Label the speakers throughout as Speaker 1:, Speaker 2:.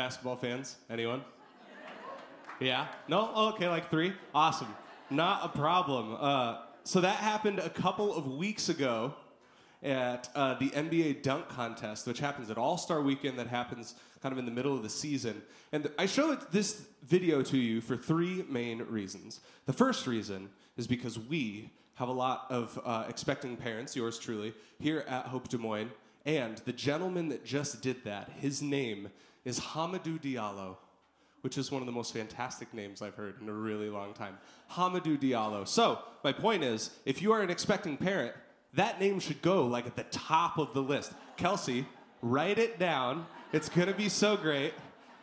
Speaker 1: basketball fans? Anyone? Yeah? No? Oh, okay, like three? Awesome. Not a problem. Uh, so that happened a couple of weeks ago at uh, the NBA dunk contest, which happens at All Star Weekend, that happens kind of in the middle of the season. And I show this video to you for three main reasons. The first reason is because we have a lot of uh, expecting parents, yours truly, here at Hope Des Moines. And the gentleman that just did that, his name is Hamidou Diallo, which is one of the most fantastic names I've heard in a really long time. Hamidou Diallo. So, my point is, if you are an expecting parent, that name should go like at the top of the list. Kelsey, write it down. It's gonna be so great.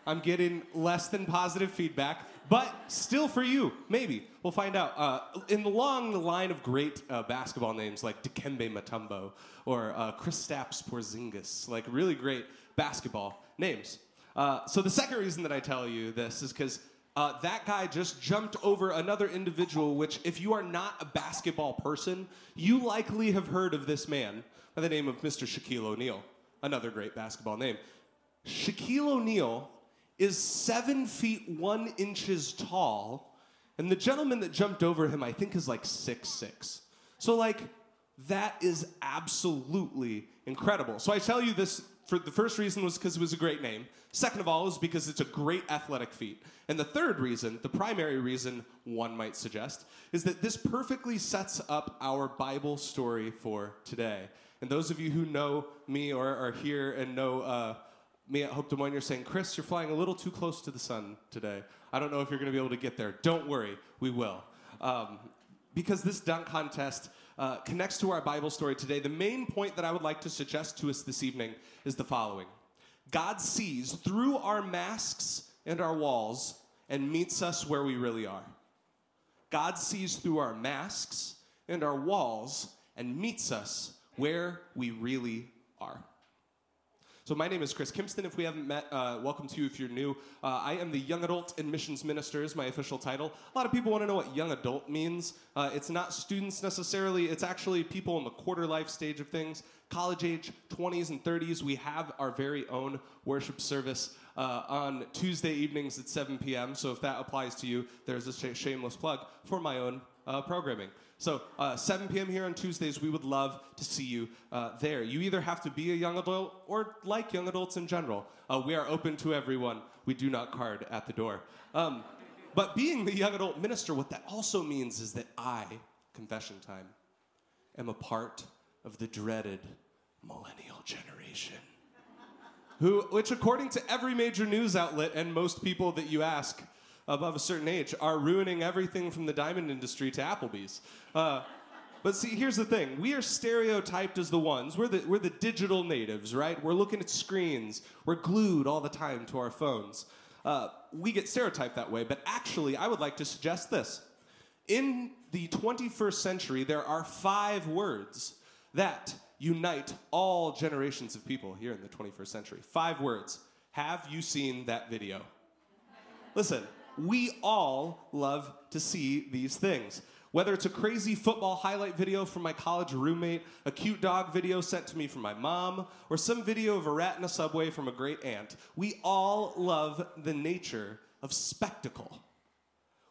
Speaker 1: I'm getting less than positive feedback, but still for you, maybe. We'll find out. Uh, in the long line of great uh, basketball names like Dikembe Mutombo or uh, Kristaps Porzingis, like really great basketball names. Uh, so the second reason that I tell you this is because uh, that guy just jumped over another individual, which, if you are not a basketball person, you likely have heard of this man by the name of Mr. Shaquille O'Neal, another great basketball name. Shaquille O'Neal is seven feet one inches tall, and the gentleman that jumped over him, I think, is like six six. So, like, that is absolutely incredible. So, I tell you this for the first reason was because it was a great name. Second of all is because it's a great athletic feat. And the third reason, the primary reason one might suggest, is that this perfectly sets up our Bible story for today. And those of you who know me or are here and know uh, me at Hope Des Moines, you're saying, Chris, you're flying a little too close to the sun today. I don't know if you're going to be able to get there. Don't worry, we will. Um, because this dunk contest uh, connects to our Bible story today, the main point that I would like to suggest to us this evening is the following God sees through our masks and our walls and meets us where we really are. God sees through our masks and our walls and meets us where we really are. So, my name is Chris Kimston. If we haven't met, uh, welcome to you if you're new. Uh, I am the Young Adult and Missions Minister, is my official title. A lot of people want to know what young adult means. Uh, it's not students necessarily, it's actually people in the quarter life stage of things. College age, 20s and 30s, we have our very own worship service uh, on Tuesday evenings at 7 p.m. So, if that applies to you, there's a sh- shameless plug for my own uh, programming. So, uh, 7 p.m. here on Tuesdays, we would love to see you uh, there. You either have to be a young adult or like young adults in general. Uh, we are open to everyone. We do not card at the door. Um, but being the young adult minister, what that also means is that I, confession time, am a part of the dreaded millennial generation. Who, which, according to every major news outlet and most people that you ask, above a certain age are ruining everything from the diamond industry to Applebee's. Uh, but see, here's the thing. We are stereotyped as the ones. We're the, we're the digital natives, right? We're looking at screens. We're glued all the time to our phones. Uh, we get stereotyped that way, but actually, I would like to suggest this. In the 21st century, there are five words that unite all generations of people here in the 21st century. Five words. Have you seen that video? Listen, we all love to see these things. Whether it's a crazy football highlight video from my college roommate, a cute dog video sent to me from my mom, or some video of a rat in a subway from a great aunt, we all love the nature of spectacle.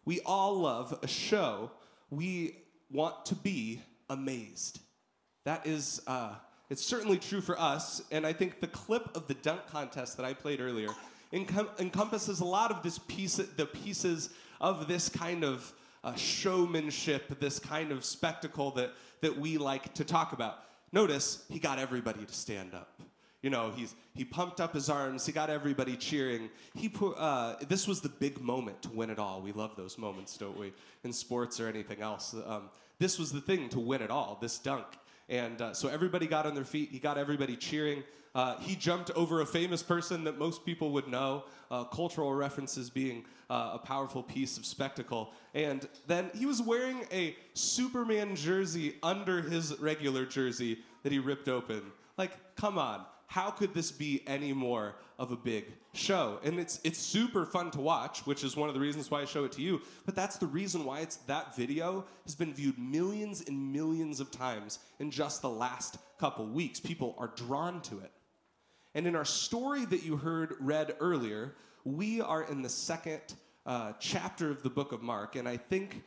Speaker 1: We all love a show. We want to be amazed. That is, uh, it's certainly true for us, and I think the clip of the dunk contest that I played earlier encom- encompasses a lot of this piece, the pieces of this kind of uh, showmanship, this kind of spectacle that, that we like to talk about. Notice he got everybody to stand up. You know, he's, he pumped up his arms. He got everybody cheering. He put, uh, this was the big moment to win it all. We love those moments, don't we? In sports or anything else. Um, this was the thing to win it all, this dunk. And uh, so everybody got on their feet. He got everybody cheering. Uh, he jumped over a famous person that most people would know, uh, cultural references being uh, a powerful piece of spectacle. And then he was wearing a Superman jersey under his regular jersey that he ripped open. Like, come on how could this be any more of a big show? And it's it's super fun to watch, which is one of the reasons why I show it to you. But that's the reason why it's that video has been viewed millions and millions of times in just the last couple weeks. People are drawn to it. And in our story that you heard read earlier, we are in the second uh, chapter of the book of Mark, and I think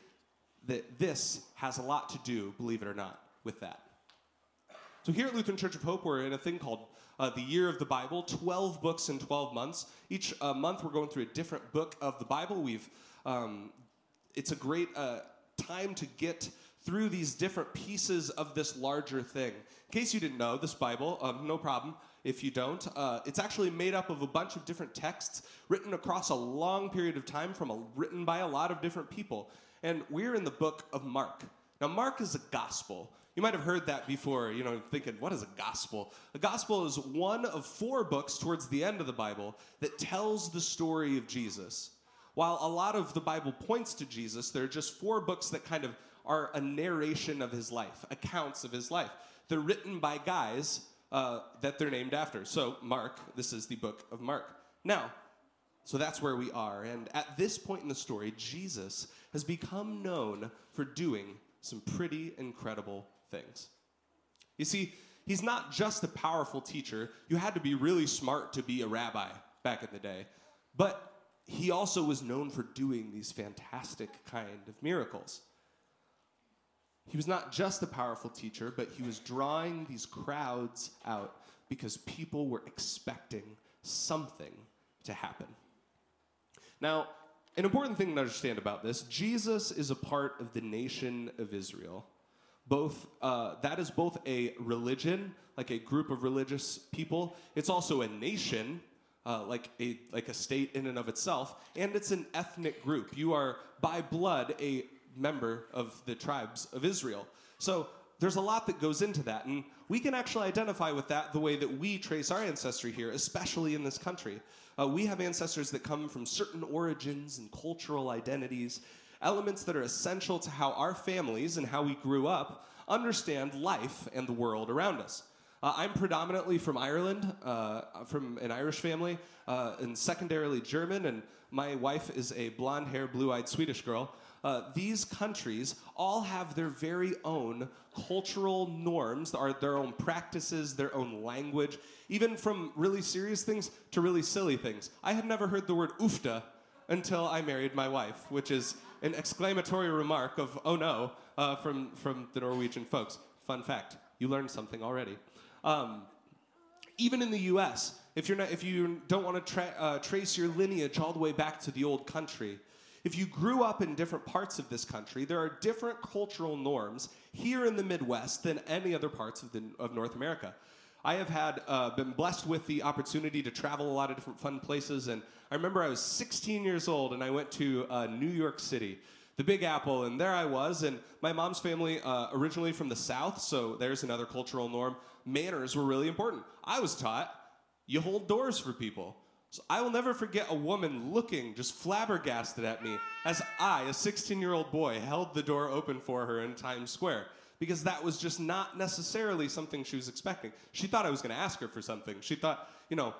Speaker 1: that this has a lot to do, believe it or not, with that. So here at Lutheran Church of Hope, we're in a thing called uh, the Year of the Bible, 12 books in 12 months. Each uh, month, we're going through a different book of the Bible. We've um, it's a great uh, time to get through these different pieces of this larger thing. In case you didn't know, this Bible, um, no problem if you don't, uh, it's actually made up of a bunch of different texts written across a long period of time from a, written by a lot of different people. And we're in the book of Mark. Now, Mark is a gospel. You might have heard that before, you know, thinking, what is a gospel? A gospel is one of four books towards the end of the Bible that tells the story of Jesus. While a lot of the Bible points to Jesus, there are just four books that kind of are a narration of his life, accounts of his life. They're written by guys uh, that they're named after. So, Mark, this is the book of Mark. Now, so that's where we are. And at this point in the story, Jesus has become known for doing some pretty incredible things. You see, he's not just a powerful teacher. You had to be really smart to be a rabbi back in the day. But he also was known for doing these fantastic kind of miracles. He was not just a powerful teacher, but he was drawing these crowds out because people were expecting something to happen. Now, an important thing to understand about this Jesus is a part of the nation of Israel. Both, uh, that is both a religion, like a group of religious people, it's also a nation, uh, like a like a state in and of itself, and it's an ethnic group. You are by blood a member of the tribes of Israel. So there's a lot that goes into that, and we can actually identify with that the way that we trace our ancestry here, especially in this country. Uh, we have ancestors that come from certain origins and cultural identities, elements that are essential to how our families and how we grew up understand life and the world around us. Uh, I'm predominantly from Ireland, uh, from an Irish family, uh, and secondarily German, and my wife is a blonde haired, blue eyed Swedish girl. Uh, these countries all have their very own cultural norms, their own practices, their own language, even from really serious things to really silly things. I had never heard the word oofta until I married my wife, which is an exclamatory remark of, oh no, uh, from, from the Norwegian folks. Fun fact, you learned something already. Um, even in the U.S., if you're not, if you don't want to tra- uh, trace your lineage all the way back to the old country, if you grew up in different parts of this country, there are different cultural norms here in the Midwest than any other parts of, the, of North America. I have had uh, been blessed with the opportunity to travel a lot of different fun places, and I remember I was 16 years old and I went to uh, New York City the Big Apple, and there I was. And my mom's family, uh, originally from the South, so there's another cultural norm. Manners were really important. I was taught you hold doors for people. So I will never forget a woman looking just flabbergasted at me as I, a 16 year old boy, held the door open for her in Times Square because that was just not necessarily something she was expecting. She thought I was going to ask her for something. She thought, you know,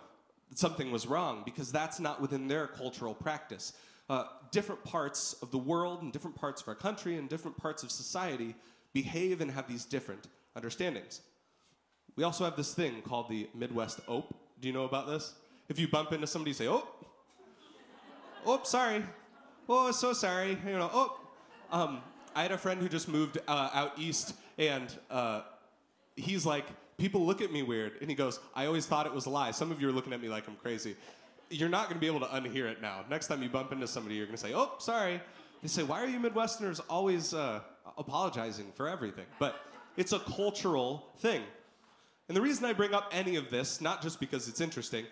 Speaker 1: something was wrong because that's not within their cultural practice uh, different parts of the world and different parts of our country and different parts of society behave and have these different understandings. We also have this thing called the Midwest Ope. Do you know about this? If you bump into somebody, you say, "Oh, oh, sorry, oh, so sorry," you know, "Oh." Um, I had a friend who just moved uh, out east, and uh, he's like, people look at me weird, and he goes, "I always thought it was a lie." Some of you are looking at me like I'm crazy you're not going to be able to unhear it now. Next time you bump into somebody, you're going to say, "Oh, sorry." They say, "Why are you Midwesterners always uh, apologizing for everything?" But it's a cultural thing. And the reason I bring up any of this, not just because it's interesting,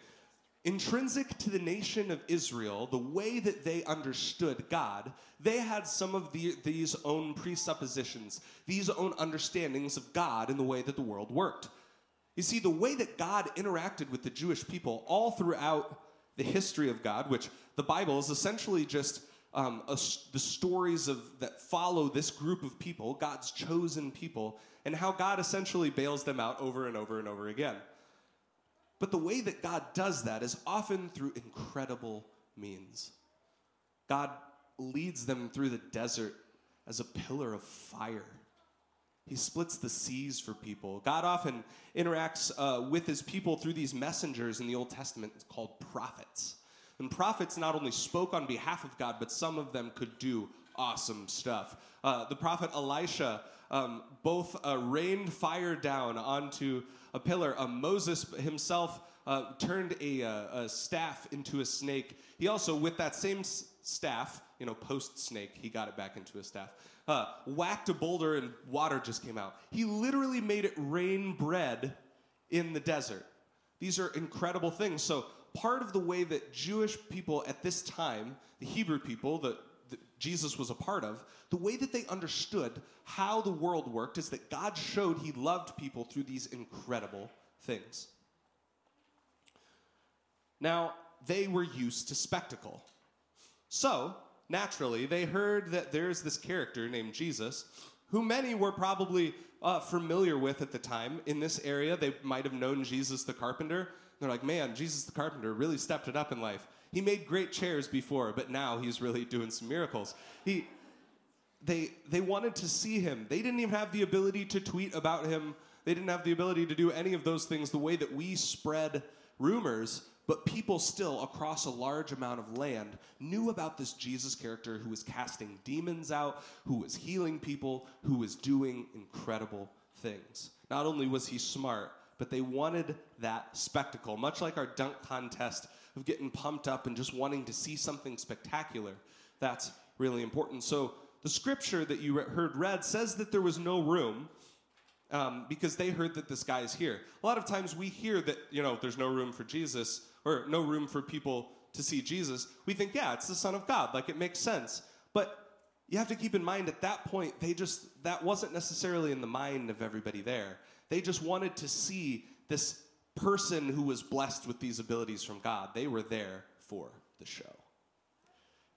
Speaker 1: intrinsic to the nation of Israel, the way that they understood God, they had some of the, these own presuppositions, these own understandings of God and the way that the world worked. You see, the way that God interacted with the Jewish people all throughout the history of God, which the Bible is essentially just um, a, the stories of that follow this group of people, God's chosen people, and how God essentially bails them out over and over and over again. But the way that God does that is often through incredible means. God leads them through the desert as a pillar of fire. He splits the seas for people. God often interacts uh, with his people through these messengers in the Old Testament called prophets. And prophets not only spoke on behalf of God, but some of them could do awesome stuff. Uh, the prophet Elisha um, both uh, rained fire down onto a pillar. Uh, Moses himself uh, turned a, uh, a, staff into a snake. He also, with that same s- staff, you know, post snake, he got it back into a staff, uh, whacked a boulder and water just came out. He literally made it rain bread in the desert. These are incredible things. So, part of the way that Jewish people at this time, the Hebrew people that Jesus was a part of, the way that they understood how the world worked is that God showed he loved people through these incredible things. Now, they were used to spectacle. So, naturally, they heard that there's this character named Jesus, who many were probably uh, familiar with at the time. In this area, they might have known Jesus the carpenter. They're like, man, Jesus the carpenter really stepped it up in life. He made great chairs before, but now he's really doing some miracles. He, they, they wanted to see him. They didn't even have the ability to tweet about him. They didn't have the ability to do any of those things the way that we spread rumors. But people still, across a large amount of land, knew about this Jesus character who was casting demons out, who was healing people, who was doing incredible things. Not only was he smart, but they wanted that spectacle, much like our dunk contest of getting pumped up and just wanting to see something spectacular. That's really important. So, the scripture that you heard read says that there was no room um, because they heard that this guy is here. A lot of times we hear that, you know, there's no room for Jesus or no room for people to see Jesus. We think, yeah, it's the Son of God. Like it makes sense. But you have to keep in mind at that point, they just, that wasn't necessarily in the mind of everybody there. They just wanted to see this person who was blessed with these abilities from God. They were there for the show.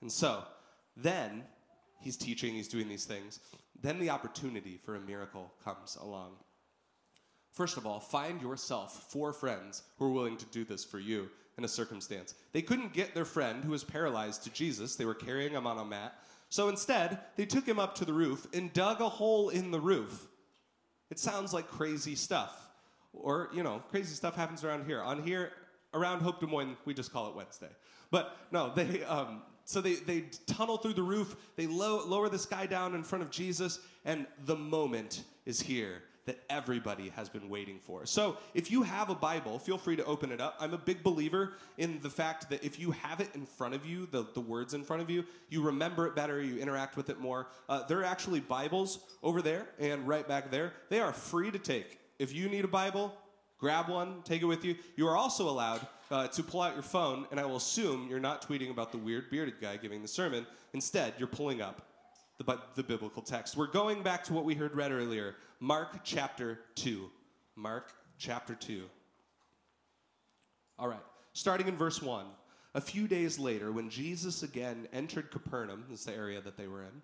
Speaker 1: And so, then he's teaching, he's doing these things. Then the opportunity for a miracle comes along. First of all, find yourself four friends who are willing to do this for you in a circumstance. They couldn't get their friend who was paralyzed to Jesus, they were carrying him on a mat. So instead, they took him up to the roof and dug a hole in the roof. It sounds like crazy stuff. Or, you know, crazy stuff happens around here. On here, around Hope Des Moines, we just call it Wednesday. But no, they, um, so they, they tunnel through the roof, they low, lower this guy down in front of Jesus, and the moment is here that everybody has been waiting for. So if you have a Bible, feel free to open it up. I'm a big believer in the fact that if you have it in front of you, the, the words in front of you, you remember it better, you interact with it more. Uh, there are actually Bibles over there and right back there. They are free to take. If you need a Bible, grab one, take it with you. You are also allowed uh, to pull out your phone, and I will assume you're not tweeting about the weird bearded guy giving the sermon. Instead, you're pulling up the, the biblical text. We're going back to what we heard read earlier Mark chapter 2. Mark chapter 2. All right, starting in verse 1. A few days later, when Jesus again entered Capernaum, this is the area that they were in,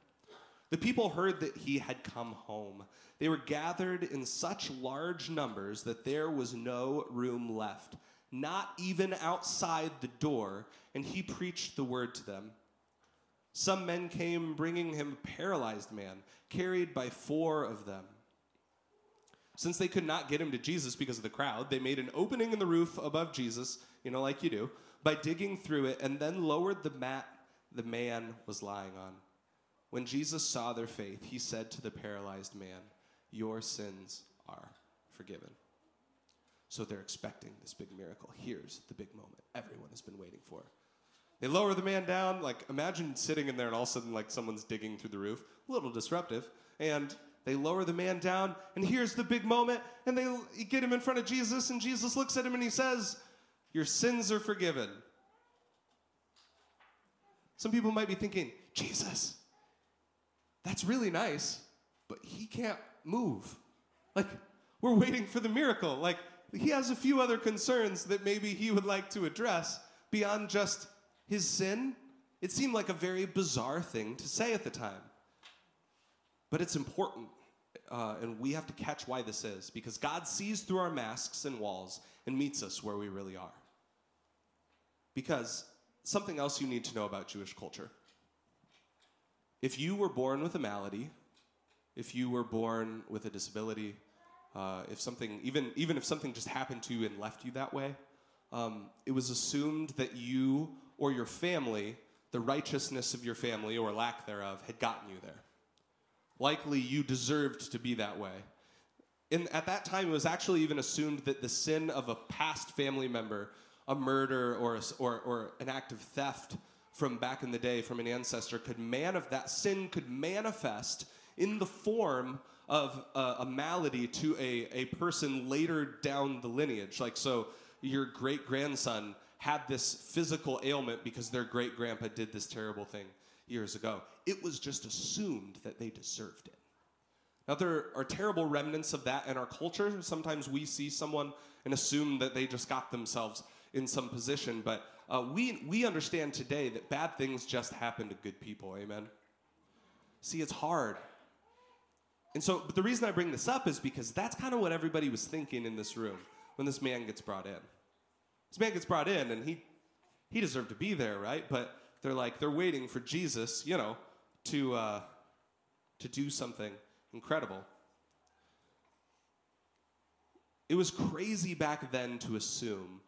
Speaker 1: the people heard that he had come home. They were gathered in such large numbers that there was no room left, not even outside the door, and he preached the word to them. Some men came bringing him a paralyzed man, carried by four of them. Since they could not get him to Jesus because of the crowd, they made an opening in the roof above Jesus, you know, like you do, by digging through it, and then lowered the mat the man was lying on. When Jesus saw their faith, he said to the paralyzed man, Your sins are forgiven. So they're expecting this big miracle. Here's the big moment everyone has been waiting for. They lower the man down. Like, imagine sitting in there and all of a sudden, like, someone's digging through the roof. A little disruptive. And they lower the man down, and here's the big moment. And they get him in front of Jesus, and Jesus looks at him and he says, Your sins are forgiven. Some people might be thinking, Jesus, that's really nice, but he can't move. Like, we're waiting for the miracle. Like, he has a few other concerns that maybe he would like to address beyond just his sin, it seemed like a very bizarre thing to say at the time. But it's important, uh, and we have to catch why this is, because God sees through our masks and walls and meets us where we really are. Because something else you need to know about Jewish culture if you were born with a malady, if you were born with a disability, uh, if something, even, even if something just happened to you and left you that way, um, it was assumed that you or your family, the righteousness of your family or lack thereof, had gotten you there. Likely you deserved to be that way. And at that time, it was actually even assumed that the sin of a past family member, a murder or, a, or, or an act of theft from back in the day from an ancestor, could manif- that sin could manifest in the form of a, a malady to a, a person later down the lineage. Like, so your great grandson had this physical ailment because their great grandpa did this terrible thing years ago. It was just assumed that they deserved it. Now, there are terrible remnants of that in our culture. Sometimes we see someone and assume that they just got themselves in some position, but uh, we, we understand today that bad things just happen to good people. Amen? See, it's hard. And so, but the reason I bring this up is because that's kind of what everybody was thinking in this room when this man gets brought in. This man gets brought in, and he, he deserved to be there, right? But they're like, they're waiting for Jesus, you know, to, uh, to do something incredible. It was crazy back then to assume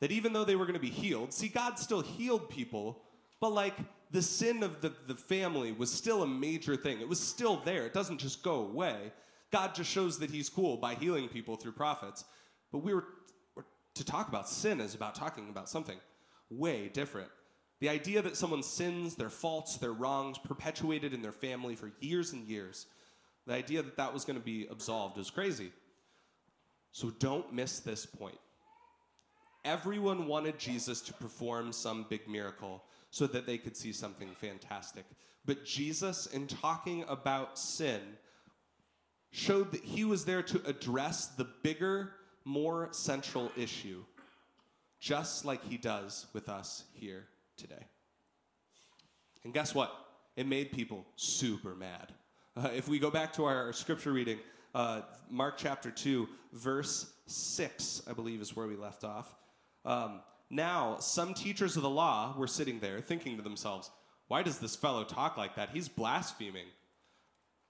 Speaker 1: that even though they were going to be healed, see, God still healed people, but like the sin of the, the family was still a major thing. It was still there, it doesn't just go away. God just shows that He's cool by healing people through prophets. But we were, to talk about sin is about talking about something way different. The idea that someone's sins, their faults, their wrongs perpetuated in their family for years and years, the idea that that was going to be absolved is crazy. So don't miss this point. Everyone wanted Jesus to perform some big miracle so that they could see something fantastic. But Jesus, in talking about sin, showed that he was there to address the bigger, more central issue, just like he does with us here today. And guess what? It made people super mad. Uh, if we go back to our, our scripture reading, uh, Mark chapter 2, verse 6, I believe, is where we left off. Um, now, some teachers of the law were sitting there thinking to themselves, why does this fellow talk like that? He's blaspheming.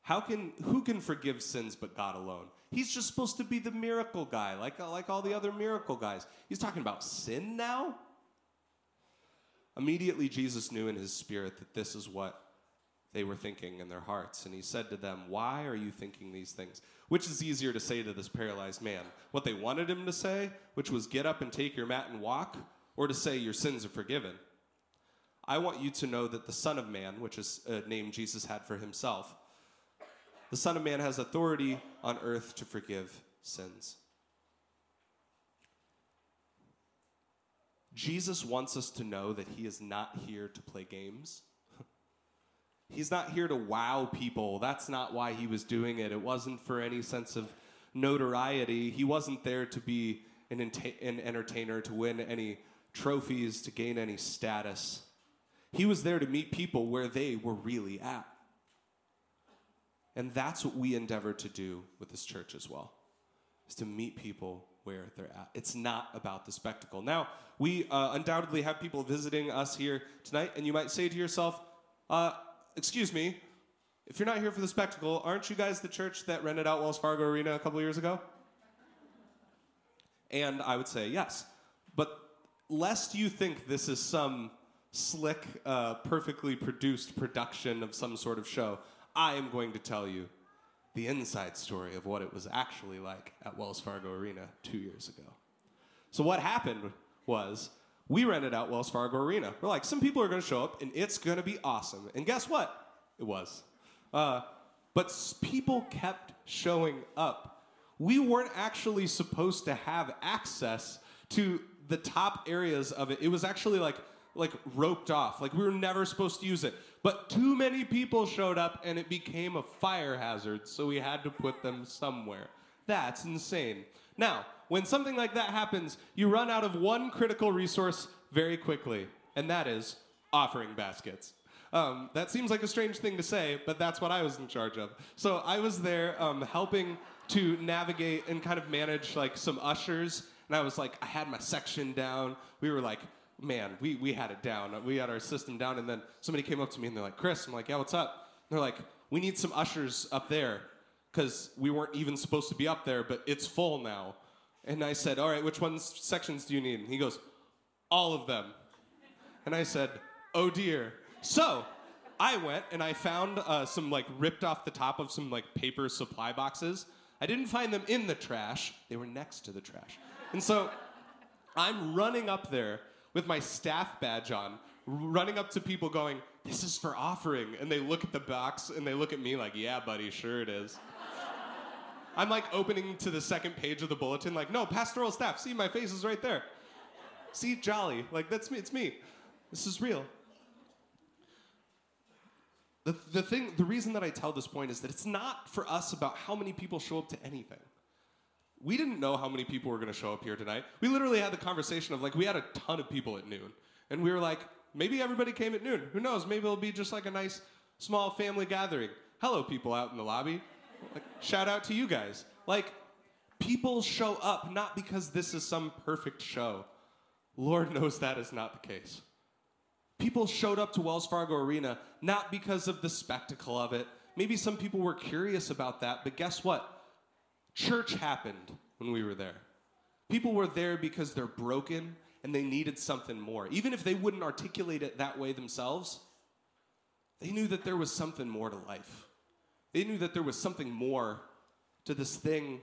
Speaker 1: How can who can forgive sins but God alone? He's just supposed to be the miracle guy, like like all the other miracle guys. He's talking about sin now? Immediately, Jesus knew in his spirit that this is what they were thinking in their hearts. And he said to them, Why are you thinking these things? Which is easier to say to this paralyzed man? What they wanted him to say, which was, Get up and take your mat and walk, or to say, Your sins are forgiven? I want you to know that the Son of Man, which is a name Jesus had for himself, the Son of Man has authority on earth to forgive sins. Jesus wants us to know that he is not here to play games. He's not here to wow people. That's not why he was doing it. It wasn't for any sense of notoriety. He wasn't there to be an, an entertainer, to win any trophies, to gain any status. He was there to meet people where they were really at. And that's what we endeavor to do with this church as well, is to meet people where they're at. It's not about the spectacle. Now, we uh, undoubtedly have people visiting us here tonight, and you might say to yourself, uh, excuse me, if you're not here for the spectacle, aren't you guys the church that rented out Wells Fargo Arena a couple years ago? And I would say yes. But lest you think this is some slick, uh, perfectly produced production of some sort of show, I am going to tell you the inside story of what it was actually like at Wells Fargo Arena two years ago. So, what happened was we rented out Wells Fargo Arena. We're like, some people are going to show up and it's going to be awesome. And guess what? It was. Uh, but people kept showing up. We weren't actually supposed to have access to the top areas of it. It was actually like like roped off. Like we were never supposed to use it. But too many people showed up and it became a fire hazard, so we had to put them somewhere. That's insane. Now, when something like that happens, you run out of one critical resource very quickly, and that is offering baskets. Um, that seems like a strange thing to say, but that's what I was in charge of. So I was there um, helping to navigate and kind of manage like some ushers, and I was like, I had my section down. We were like man, we, we had it down. We had our system down. And then somebody came up to me and they're like, Chris, I'm like, yeah, what's up? And they're like, we need some ushers up there because we weren't even supposed to be up there, but it's full now. And I said, All right, which ones sections do you need? And he goes, All of them. And I said, Oh dear. So I went and I found uh, some like ripped off the top of some like paper supply boxes. I didn't find them in the trash, they were next to the trash. And so I'm running up there with my staff badge on, running up to people going, This is for offering. And they look at the box and they look at me like, Yeah, buddy, sure it is. I'm like opening to the second page of the bulletin, like, No, pastoral staff, see, my face is right there. See, jolly, like, that's me, it's me. This is real. The, the thing, the reason that I tell this point is that it's not for us about how many people show up to anything we didn't know how many people were going to show up here tonight. We literally had the conversation of like, we had a ton of people at noon. And we were like, maybe everybody came at noon. Who knows? Maybe it'll be just like a nice small family gathering. Hello, people out in the lobby. Like, shout out to you guys. Like, people show up not because this is some perfect show. Lord knows that is not the case. People showed up to Wells Fargo Arena not because of the spectacle of it. Maybe some people were curious about that, but guess what? Church happened when we were there. People were there because they're broken and they needed something more. Even if they wouldn't articulate it that way themselves, they knew that there was something more to life. They knew that there was something more to this thing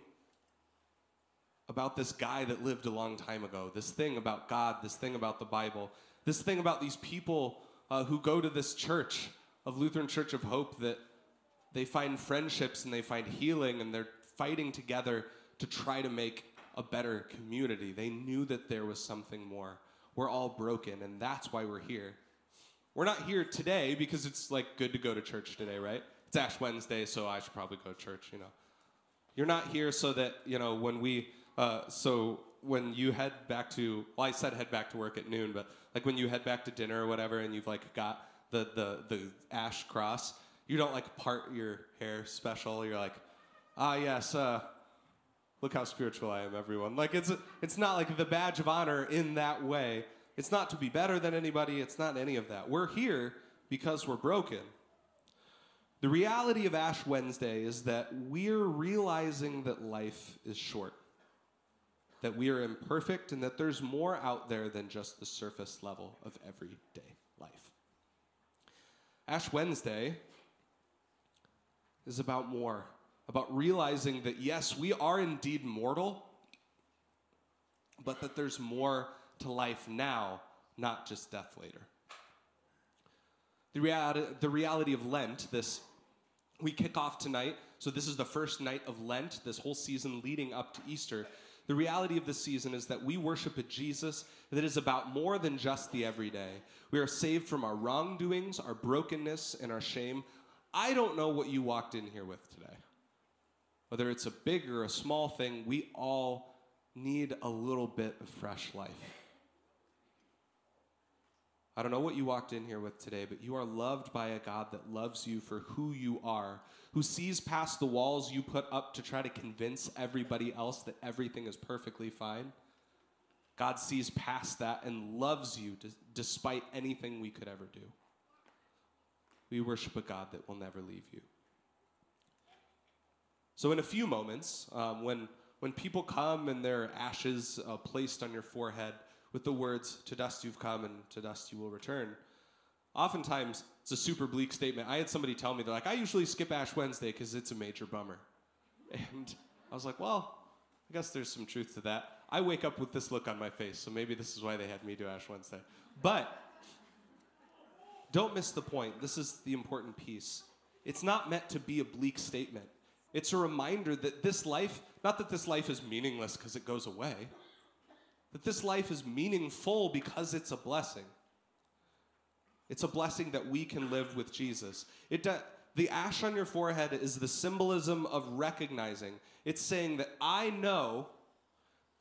Speaker 1: about this guy that lived a long time ago, this thing about God, this thing about the Bible, this thing about these people uh, who go to this church of Lutheran Church of Hope that they find friendships and they find healing and they're fighting together to try to make a better community. They knew that there was something more. We're all broken, and that's why we're here. We're not here today because it's like good to go to church today, right? It's Ash Wednesday, so I should probably go to church, you know. You're not here so that, you know, when we, uh, so when you head back to, well, I said head back to work at noon, but like when you head back to dinner or whatever and you've like got the, the, the ash cross, you don't like part your hair special. You're like, ah, yes, uh, look how spiritual I am, everyone. Like, it's, it's not like the badge of honor in that way. It's not to be better than anybody, it's not any of that. We're here because we're broken. The reality of Ash Wednesday is that we're realizing that life is short, that we are imperfect, and that there's more out there than just the surface level of everyday life. Ash Wednesday is about more about realizing that yes, we are indeed mortal, but that there's more to life now, not just death later. The reality, the reality of Lent, this we kick off tonight. So this is the first night of Lent, this whole season leading up to Easter. The reality of this season is that we worship a Jesus that is about more than just the everyday. We are saved from our wrongdoings, our brokenness, and our shame. I don't know what you walked in here with today whether it's a big or a small thing, we all need a little bit of fresh life. I don't know what you walked in here with today, but you are loved by a God that loves you for who you are, who sees past the walls you put up to try to convince everybody else that everything is perfectly fine. God sees past that and loves you despite anything we could ever do. We worship a God that will never leave you. So, in a few moments, um, when, when people come and their ashes uh, placed on your forehead with the words, To dust you've come and to dust you will return, oftentimes it's a super bleak statement. I had somebody tell me, they're like, I usually skip Ash Wednesday because it's a major bummer. And I was like, Well, I guess there's some truth to that. I wake up with this look on my face, so maybe this is why they had me do Ash Wednesday. But don't miss the point. This is the important piece. It's not meant to be a bleak statement. It's a reminder that this life, not that this life is meaningless because it goes away, that this life is meaningful because it's a blessing. It's a blessing that we can live with Jesus. It do, the ash on your forehead is the symbolism of recognizing. It's saying that I know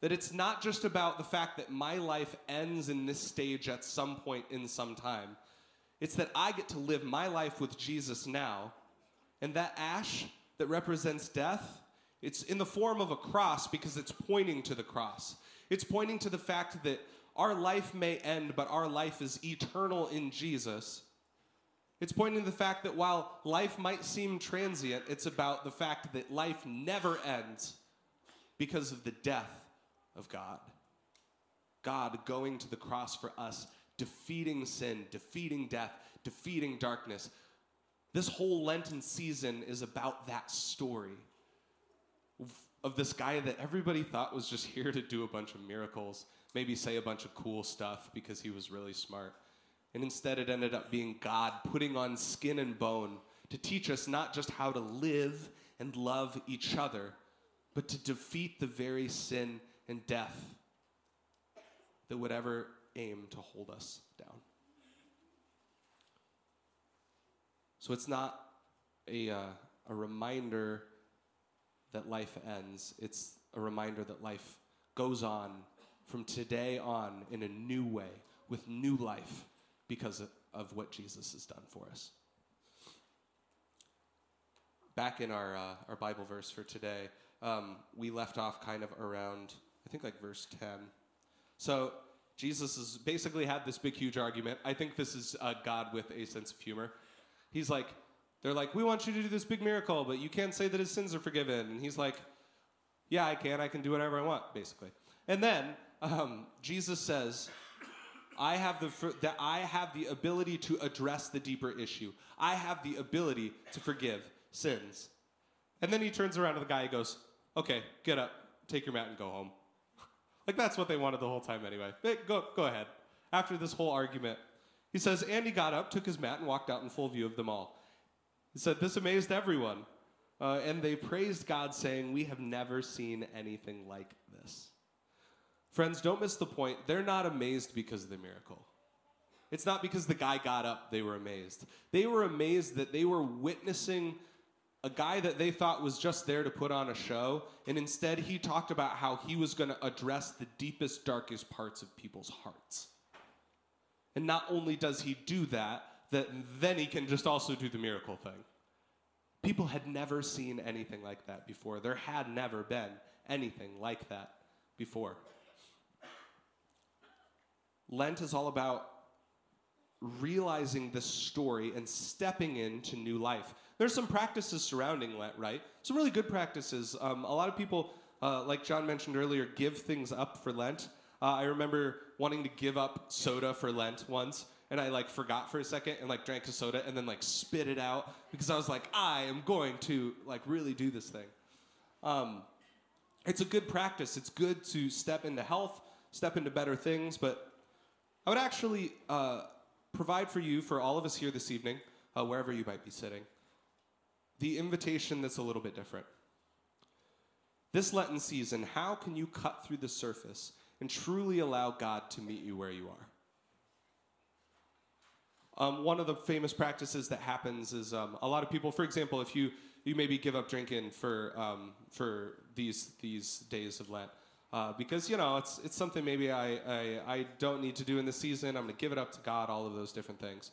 Speaker 1: that it's not just about the fact that my life ends in this stage at some point in some time. It's that I get to live my life with Jesus now. And that ash that represents death, it's in the form of a cross because it's pointing to the cross. It's pointing to the fact that our life may end, but our life is eternal in Jesus. It's pointing to the fact that while life might seem transient, it's about the fact that life never ends because of the death of God. God going to the cross for us, defeating sin, defeating death, defeating darkness. This whole Lenten season is about that story of this guy that everybody thought was just here to do a bunch of miracles, maybe say a bunch of cool stuff because he was really smart. And instead, it ended up being God putting on skin and bone to teach us not just how to live and love each other, but to defeat the very sin and death that would ever aim to hold us down. So it's not a, uh, a reminder that life ends, it's a reminder that life goes on from today on in a new way with new life because of, what Jesus has done for us. Back in our, uh, our Bible verse for today, um, we left off kind of around, I think like verse 10. So Jesus has basically had this big, huge argument. I think this is uh, God with a sense of humor. He's like, they're like, we want you to do this big miracle, but you can't say that his sins are forgiven. And he's like, yeah, I can. I can do whatever I want, basically. And then um, Jesus says, I have the that I have the ability to address the deeper issue. I have the ability to forgive sins. And then he turns around to the guy. He goes, "Okay, get up, take your mat, and go home." like that's what they wanted the whole time anyway. Go go ahead. After this whole argument, he says, and he got up, took his mat, and walked out in full view of them all. He said, This amazed everyone. Uh, and they praised God, saying, We have never seen anything like this. Friends, don't miss the point. They're not amazed because of the miracle. It's not because the guy got up, they were amazed. They were amazed that they were witnessing a guy that they thought was just there to put on a show, and instead he talked about how he was going to address the deepest, darkest parts of people's hearts. And not only does he do that, that then he can just also do the miracle thing. People had never seen anything like that before. There had never been anything like that before. Lent is all about realizing this story and stepping into new life. There's some practices surrounding Lent, right? Some really good practices. Um, a lot of people, uh, like John mentioned earlier, give things up for Lent. Uh, I remember wanting to give up soda for Lent once and I like forgot for a second and like drank a soda and then like spit it out because I was like, I am going to like really do this thing. Um, it's a good practice. It's good to step into health, step into better things, but I would actually uh, provide for you, for all of us here this evening, uh, wherever you might be sitting, the invitation that's a little bit different. This Lenten season, how can you cut through the surface and truly allow God to meet you where you are? Um, one of the famous practices that happens is um, a lot of people, for example, if you you maybe give up drinking for um, for these these days of Lent, uh, because you know it's it's something maybe I, I I don't need to do in the season. I'm going to give it up to God. All of those different things,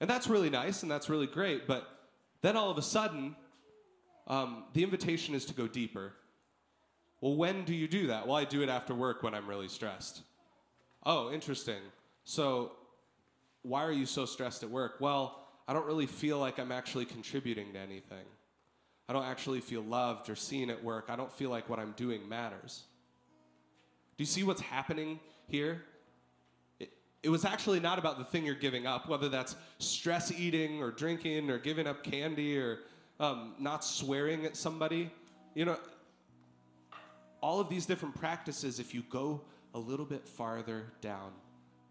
Speaker 1: and that's really nice and that's really great. But then all of a sudden, um, the invitation is to go deeper. Well, when do you do that? Well, I do it after work when I'm really stressed. Oh, interesting. So why are you so stressed at work? Well, I don't really feel like I'm actually contributing to anything. I don't actually feel loved or seen at work. I don't feel like what I'm doing matters. Do you see what's happening here? It, was actually not about the thing you're giving up, whether that's stress eating or drinking or giving up candy or um, not swearing at somebody. You know, all of these different practices, if you go a little bit farther down,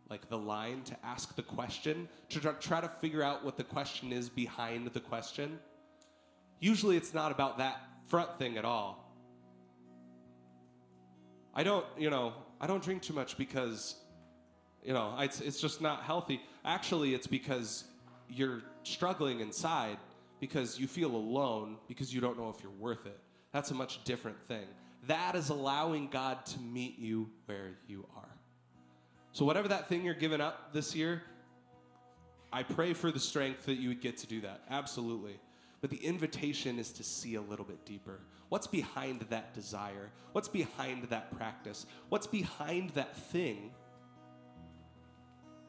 Speaker 1: like the line to ask the question, to try to figure out what the question is behind the question. Usually it's not about that front thing at all. I don't, you know, I don't drink too much because, you know, it's, it's just not healthy. Actually, it's because you're struggling inside because you feel alone because you don't know if you're worth it. That's a much different thing. That is allowing God to meet you where you are. So, whatever that thing you're giving up this year, I pray for the strength that you would get to do that. Absolutely. But the invitation is to see a little bit deeper. What's behind that desire? What's behind that practice? What's behind that thing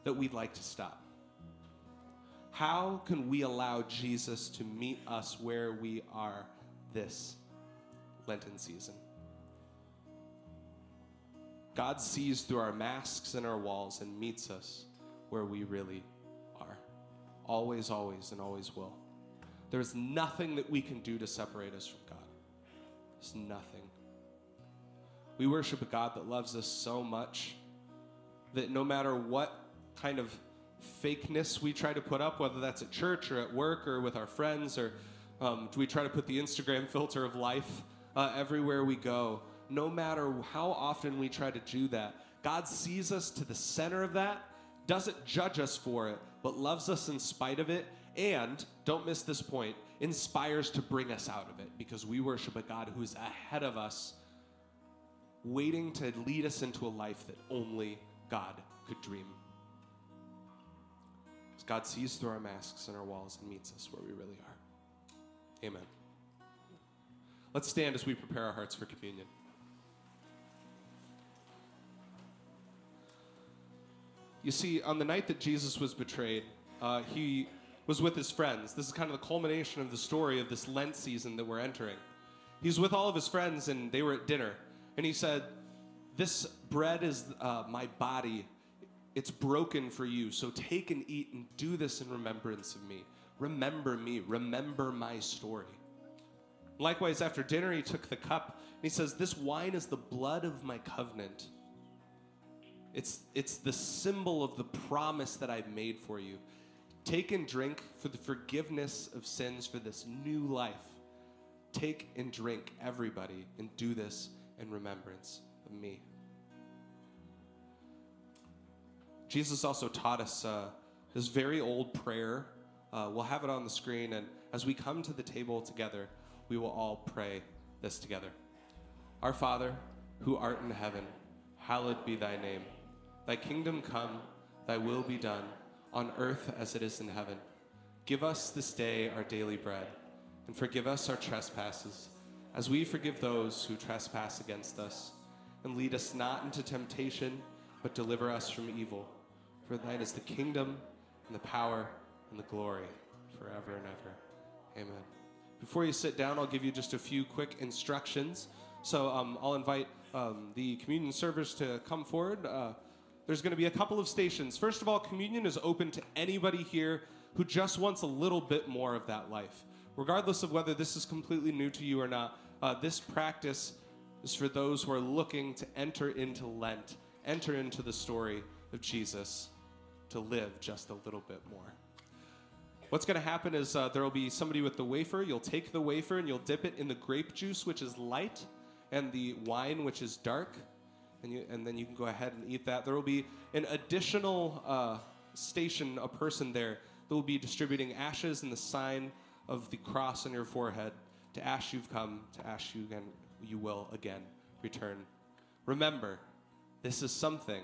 Speaker 1: that we'd like to stop? how can we allow Jesus to meet us where we are this Lenten season? God sees through our masks and our walls and meets us where we really are. Always, always, and always will. There's nothing that we can do to separate us from God. There's nothing. We worship a God that loves us so much that no matter what kind of fakeness we try to put up, whether that's at church or at work or with our friends, or um, do we try to put the Instagram filter of life uh, everywhere we go? No matter how often we try to do that, God sees us to the center of that, doesn't judge us for it, but loves us in spite of it, and don't miss this point, inspires to bring us out of it because we worship a God who's ahead of us, waiting to lead us into a life that only God could dream. God sees through our masks and our walls and meets us where we really are. Amen. Let's stand as we prepare our hearts for communion. You see, on the night that Jesus was betrayed, uh, he was with his friends. This is kind of the culmination of the story of this Lent season that we're entering. He's with all of his friends, and they were at dinner. And he said, This bread is uh, my body. It's broken for you. So take and eat and do this in remembrance of me. Remember me. Remember my story. Likewise, after dinner, he took the cup and he says, This wine is the blood of my covenant. It's, it's the symbol of the promise that I've made for you. Take and drink for the forgiveness of sins for this new life. Take and drink, everybody, and do this in remembrance of me. Jesus also taught us uh, this very old prayer. Uh, we'll have it on the screen, and as we come to the table together, we will all pray this together. Our Father, who art in heaven, hallowed be thy name. Thy kingdom come, thy will be done, on earth as it is in heaven. Give us this day our daily bread, and forgive us our trespasses, as we forgive those who trespass against us. And lead us not into temptation, but deliver us from evil. For thine is the kingdom, and the power, and the glory, forever and ever. Amen. Before you sit down, I'll give you just a few quick instructions. So um, I'll invite um, the communion servers to come forward. Uh, there's going to be a couple of stations. First of all, communion is open to anybody here who just wants a little bit more of that life. Regardless of whether this is completely new to you or not, uh, this practice is for those who are looking to enter into Lent, enter into the story of Jesus, to live just a little bit more. What's going to happen is uh, there will be somebody with the wafer. You'll take the wafer and you'll dip it in the grape juice, which is light, and the wine, which is dark and, you, and then you can go ahead and eat that. There will be an additional uh, station, a person there that will be distributing ashes and the sign of the cross on your forehead. To ash you've come, to ash you again, you will again return. Remember, this is something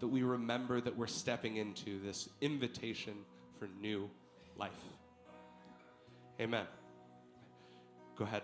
Speaker 1: that we remember that we're stepping into this invitation for new life. Amen. Go ahead.